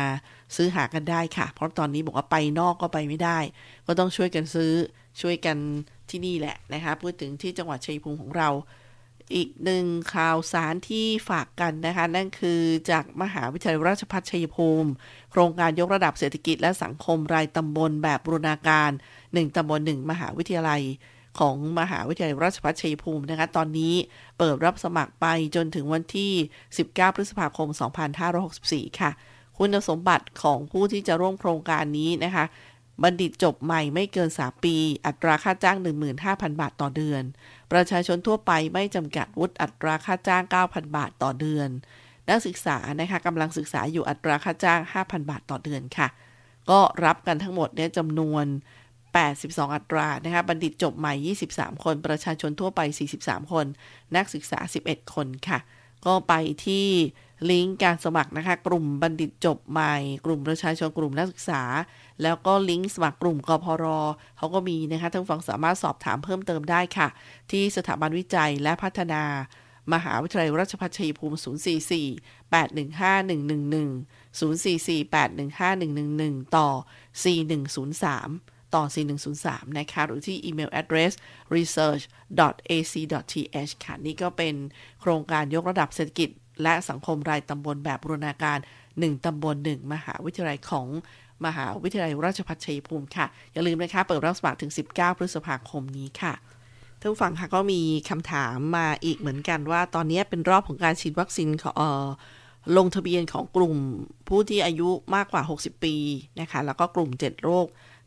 ซื้อหากันได้ค่ะ เพราะตอนนี้บอกว่าไปนอกก็ไปไม่ได้ ก็ต้องช่วยกันซื้อช่วยกันที่นี่แหละนะคะพูดถึงที่จังหวัดชัยภูมิของเรา อีกหนึ่งข่าวสารที่ฝากกันนะคะ นั่นคือจากมหาวิทยาลัยราชภัฏชัยภูมิ โครงการยกระดับเศรษฐกิจและสังคมรายตำบลแบบบูรณาการ 1ตำบล1มหาวิทยาลัย ของมหาวิทยาลัยราชภัฏชัยภูมินะคะตอนนี้เปิดรับสมัครไปจนถึงวันที่ 19 พฤษภาคม 2564 ค่ะ คุณสมบัติของผู้ที่จะร่วมโครงการนี้นะคะ บัณฑิตจบใหม่ไม่เกิน 3 ปี อัตราค่าจ้าง 15,000 บาทต่อเดือน ประชาชนทั่วไปไม่จำกัดวุฒิอัตราค่าจ้าง 9,000 บาทต่อเดือน นักศึกษานะคะกำลังศึกษาอยู่อัตราค่าจ้าง 5,000 บาทต่อเดือนค่ะ ก็รับกันทั้งหมดเนี่ยจำนวน 82 อัตรานะคะบัณฑิตจบใหม่ 23 คน ประชาชนทั่วไป 43 คน นักศึกษา 11 คนค่ะ ก็ไปที่ลิงก์การสมัครนะคะ กลุ่มบัณฑิตจบใหม่ กลุ่มประชาชนกลุ่มนักศึกษา แล้วก็ลิงก์สมัครกลุ่มกพรเขาก็มีนะคะท่านฟังสามารถสอบถามเพิ่มเติมได้ค่ะ ที่สถาบันวิจัยและพัฒนา มหาวิทยาลัยราชภัฏชัยภูมิ 044 815 111 044 815 111 ต่อ 4103 ต่อ 4103 นะคะ หรือที่อีเมล address research.ac.th ค่ะ นี่ก็เป็นโครงการยกระดับเศรษฐกิจ และสังคมรายตำบลแบบบูรณาการ 1 ตำบล 1 มหาวิทยาลัยของมหาวิทยาลัยราชภัฏชัยภูมิค่ะ อย่าลืมนะคะ เปิดรับสมัครถึง 19 พฤษภาคมนี้ค่ะท่านผู้ฟังค่ะก็มีคำถามมาอีกเหมือนกันว่า ตอนนี้เป็นรอบของการฉีดวัคซีนของลงทะเบียนของกลุ่มผู้ที่อายุมากกว่า 60 ปีนะคะ แล้วก็กลุ่ม 7 โรค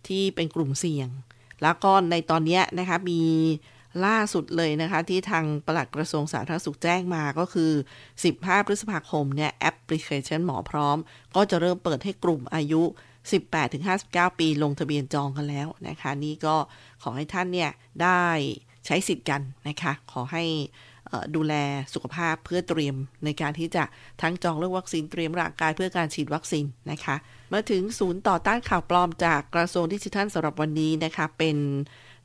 ที่เป็นกลุ่มเสี่ยง แล้วก็ในตอนนี้นะคะมีล่าสุดเลยนะคะที่ทางปลัดกระทรวงสาธารณสุขแจ้งมาก็คือ 15 พฤษภาคมเนี่ยแอปพลิเคชันหมอพร้อม ก็จะเริ่มเปิดให้กลุ่มอายุ 18-59 ปีลงทะเบียนจองกันแล้วนะคะ นี่ก็ขอให้ท่านเนี่ยได้ใช้สิทธิ์กันนะคะ ขอให้ ดูแลสุขภาพเพื่อเตรียมในการที่จะทั้งจองเรื่องวัคซีนเตรียมร่างกายเพื่อการฉีดวัคซีนนะคะ มาถึงศูนย์ต่อต้านข่าวปลอมจากกระทรวงดิจิทัลสำหรับวันนี้นะคะ เป็น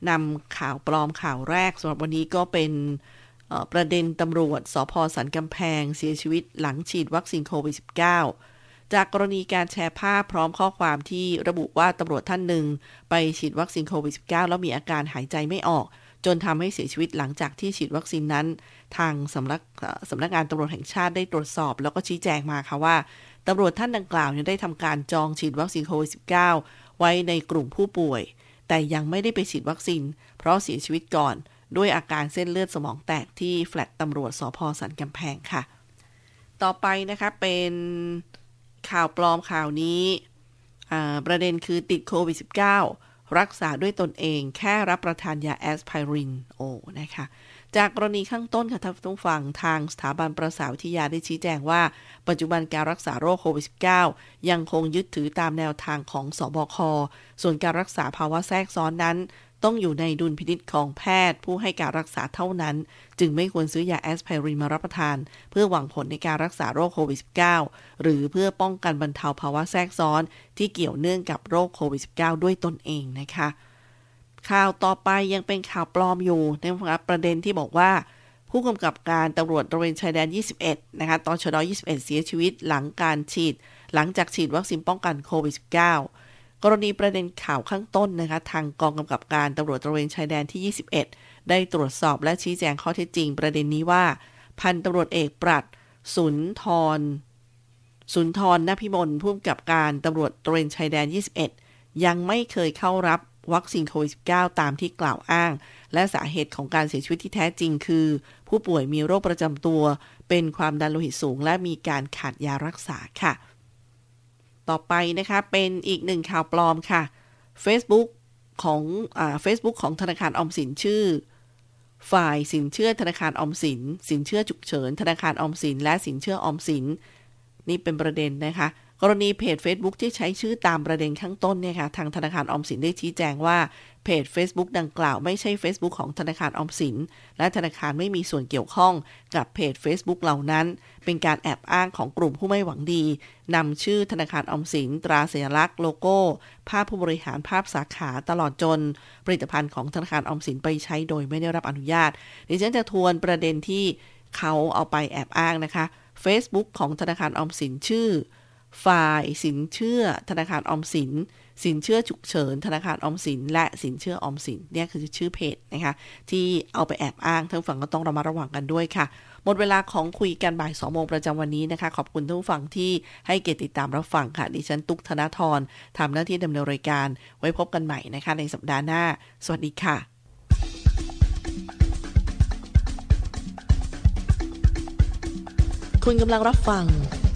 นำข่าวปลอมข่าวแรกสำหรับวันนี้ก็เป็นประเด็นตำรวจสพสันกำแพง เสียชีวิตหลังฉีดวัคซีนโควิด -19 จากกรณีการแชร์ภาพพร้อมข้อความที่ระบุว่าตำรวจท่านหนึ่ง ไปฉีดวัคซีนโควิด -19 แล้วมีอาการหายใจไม่ออก จนทำให้เสียชีวิตหลังจากที่ฉีดวัคซีนนั้น ทางสำนักสำนักงานตำรวจแห่งชาติได้ตรวจสอบ แล้วก็ชี้แจงมาค่ะว่าตำรวจท่านดังกล่าวได้ทำการจองฉีดวัคซีนโควิด -19 ไว้ในกลุ่มผู้ป่วย แต่ยังไม่ได้ไปฉีดวัคซีน เพราะเสียชีวิตก่อน ด้วยอาการเส้นเลือดสมองแตกที่แฟลตตำรวจสพสันกำแพงค่ะ ต่อไปนะคะเป็นข่าวปลอมข่าวนี้ประเด็นคือติดโควิด -19 รักษาด้วยตนเอง แค่รับประทานยาแอสไพรินโอนะคะ จากกรณีข้างต้นค่ะท่านผู้ฟังทางสถาบันประสาทวิทยาได้ชี้แจงว่า ปัจจุบันการรักษาโรคโควิด -19 ยังคงยึดถือตามแนวทางของสอบค ส่วนการรักษาภาวะแทรกซ้อนนั้น ต้องอยู่ในดุลพินิษของแพทย์ ผู้ให้การรักษาเท่านั้น จึงไม่ควรซื้อยาแอสไพรินมารับประทาน เพื่อหวังผลในการรักษาโรคโควิด -19 หรือเพื่อป้องกันบรรเทาภาวะแทรกซ้อน ที่เกี่ยวเนื่องกับโรคโควิด -19 ด้วยตนเองนะคะ ข่าวต่อไปยังเป็นข่าวปลอมอยู่ในประเด็นที่บอกว่า ผู้กำกับการตำรวจตระเวนชายแดน 21 นะคะตอนชด21 เสียชีวิตหลังการฉีด หลังจากฉีดวัคซีนป้องกันโควิด -19 กรณีประเด็นข่าวข้างต้นนะคะ ทางกองกำกับการตำรวจตระเวนชายแดนที่ 21 ได้ตรวจสอบและชี้แจงข้อเท็จจริง ประเด็นนี้ว่า พันตำรวจเอกปรัดสุนทร สุนทรนพิมลผู้กำกับการตำรวจตระเวนชายแดน 21 ยังไม่เคยเข้ารับวัคซีนโควิด -19 ตามที่กล่าวอ้าง และสาเหตุของการเสียชีวิตที่แท้จริงคือ ผู้ป่วยมีโรคประจำตัว เป็นความดันโลหิตสูง และมีการขาดยารักษาค่ะ ต่อไปนะคะเป็นอีกหนึ่งข่าวปลอมค่ะ Facebook ของอ่า Facebook ของธนาคารอมสินชื่อ ฝ่ายสินเชื่อธนาคารอมสิน สินเชื่อฉุกเฉิน ธนาคารอมสิน และสินเชื่ออมสิน นี่เป็นประเด็นนะคะ กรณีเพจ Facebook ที่ใช้ชื่อตามประเด็นข้างต้นเนี่ยค่ะ ทางธนาคารออมสินได้ชี้แจงว่าเพจ Facebook ดังกล่าวไม่ใช่ Facebook ของธนาคารออมสิน และธนาคารไม่มีส่วนเกี่ยวข้องกับเพจ Facebook เหล่านั้น เป็นการแอบอ้างของกลุ่มผู้ไม่หวังดีนำชื่อธนาคารออมสิน ตราสัญลักษณ์โลโก้ ภาพผู้บริหารภาพสาขาตลอดจน ผลิตภัณฑ์ของธนาคารออมสินไปใช้โดยไม่ได้รับอนุญาตดิฉันจะทวนประเด็นที่เขาเอาไปแอบอ้างนะคะ Facebook ของธนาคารออมสินชื่อ ฝ่ายสินเชื่อธนาคารออมสิน สินเชื่อฉุกเฉินธนาคารออมสิน และสินเชื่อออมสินเนี่ยคือชื่อเพจนะคะที่เอาไปแอบอ้างทั้งฝั่งก็ต้องระมัดระวังกันด้วยค่ะ หมดเวลาของคุยกันบ่าย2โมงประจำวันนี้นะคะ ขอบคุณทุกฝั่งที่ให้เกียรติติดตามรับฟังค่ะ ดิฉันตุกธนาธรทำหน้าที่ดำเนินรายการ ไว้พบกันใหม่นะคะในสัปดาห์หน้า สวัสดีค่ะคุณกำลังรับฟัง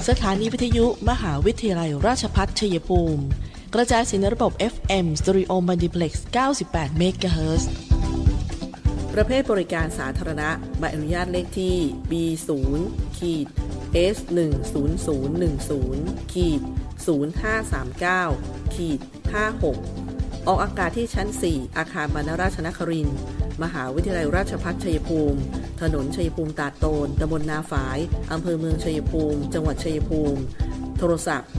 สถานีวิทยุมหาวิทยาลัยราชพัฒชัยภูมิ กระจายเสียงในระบบ FM Stereo Multiplex 98 MHz ประเภทบริการสาธารณะใบอนุญาตเลขที่ B0 ขีด S 1 0 0 1 0ขีด0539ขีด56 ออกอากาศที่ชั้น 4 อาคารบรรณราชนคริน มหาวิทยาลัยราชภัฏชัยภูมิ ถนนชัยภูมิตาดโตน ตำบลนาฝาย อำเภอเมืองชัยภูมิ จังหวัดชัยภูมิ โทรศัพท์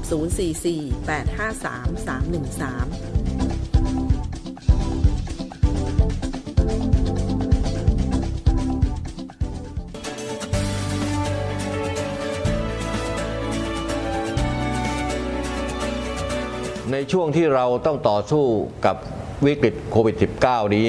044-853-313ในช่วงที่เราต้องต่อสู้กับวิกฤตโควิด -19 นี้